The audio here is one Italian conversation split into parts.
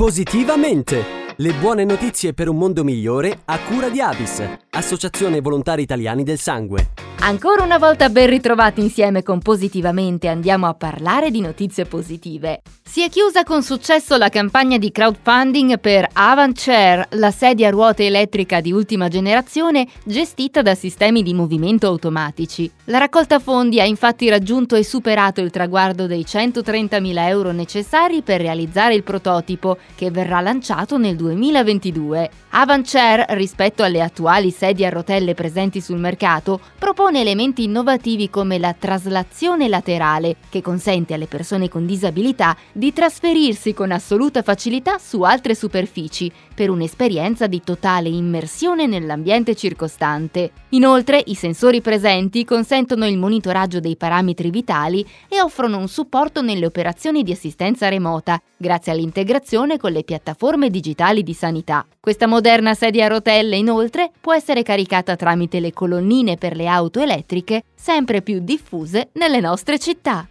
Positivamente! Le buone notizie per un mondo migliore a cura di Avis, Associazione Volontari Italiani del Sangue. Ancora una volta ben ritrovati insieme con Positivamente andiamo a parlare di notizie positive. Si è chiusa con successo la campagna di crowdfunding per Avant Chair, la sedia a ruote elettrica di ultima generazione gestita da sistemi di movimento automatici. La raccolta fondi ha infatti raggiunto e superato il traguardo dei 130.000 euro necessari per realizzare il prototipo, che verrà lanciato nel 2022. Avant Chair, rispetto alle attuali sedie a rotelle presenti sul mercato, propone elementi innovativi come la traslazione laterale, che consente alle persone con disabilità di trasferirsi con assoluta facilità su altre superfici, per un'esperienza di totale immersione nell'ambiente circostante. Inoltre, i sensori presenti consentono il monitoraggio dei parametri vitali e offrono un supporto nelle operazioni di assistenza remota, grazie all'integrazione con le piattaforme digitali di sanità. Questa moderna sedia a rotelle, inoltre, può essere caricata tramite le colonnine per le auto elettriche sempre più diffuse nelle nostre città.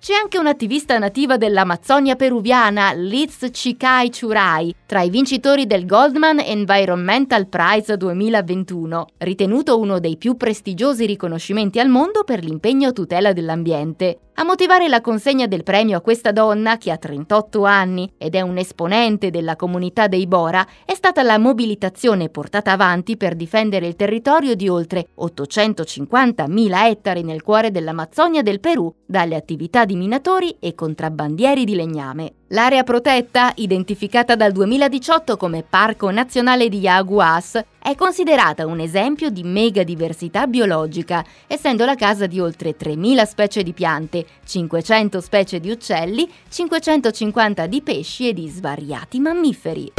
C'è anche un'attivista nativa dell'Amazzonia peruviana, Liz Chikai Churai, tra i vincitori del Goldman Environmental Prize 2021, ritenuto uno dei più prestigiosi riconoscimenti al mondo per l'impegno a tutela dell'ambiente. A motivare la consegna del premio a questa donna, che ha 38 anni ed è un esponente della comunità dei Bora, è stata la mobilitazione portata avanti per difendere il territorio di oltre 850.000 ettari nel cuore dell'Amazzonia del Perù dalle attività di minatori e contrabbandieri di legname. L'area protetta, identificata dal 2018 come Parco Nazionale di Yaguas, è considerata un esempio di megadiversità biologica, essendo la casa di oltre 3.000 specie di piante, 500 specie di uccelli, 550 di pesci e di svariati mammiferi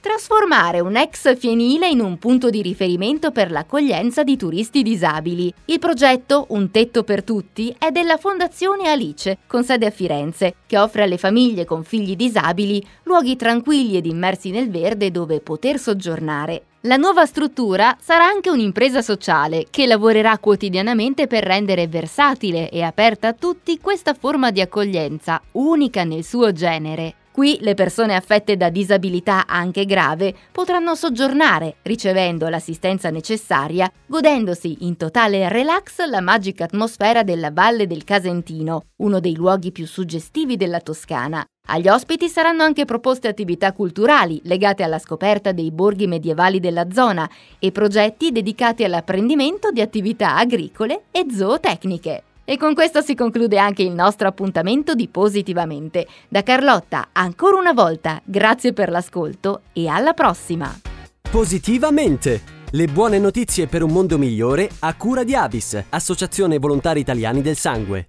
trasformare un ex fienile in un punto di riferimento per l'accoglienza di turisti disabili. Il progetto Un tetto per tutti è della Fondazione Alice, con sede a Firenze, che offre alle famiglie con figli disabili luoghi tranquilli ed immersi nel verde dove poter soggiornare. La nuova struttura sarà anche un'impresa sociale che lavorerà quotidianamente per rendere versatile e aperta a tutti questa forma di accoglienza, unica nel suo genere. Qui le persone affette da disabilità anche grave potranno soggiornare, ricevendo l'assistenza necessaria, godendosi in totale relax la magica atmosfera della Valle del Casentino, uno dei luoghi più suggestivi della Toscana. Agli ospiti saranno anche proposte attività culturali legate alla scoperta dei borghi medievali della zona e progetti dedicati all'apprendimento di attività agricole e zootecniche. E con questo si conclude anche il nostro appuntamento di Positivamente. Da Carlotta, ancora una volta, grazie per l'ascolto e alla prossima! Positivamente! Le buone notizie per un mondo migliore a cura di Avis, Associazione Volontari Italiani del Sangue.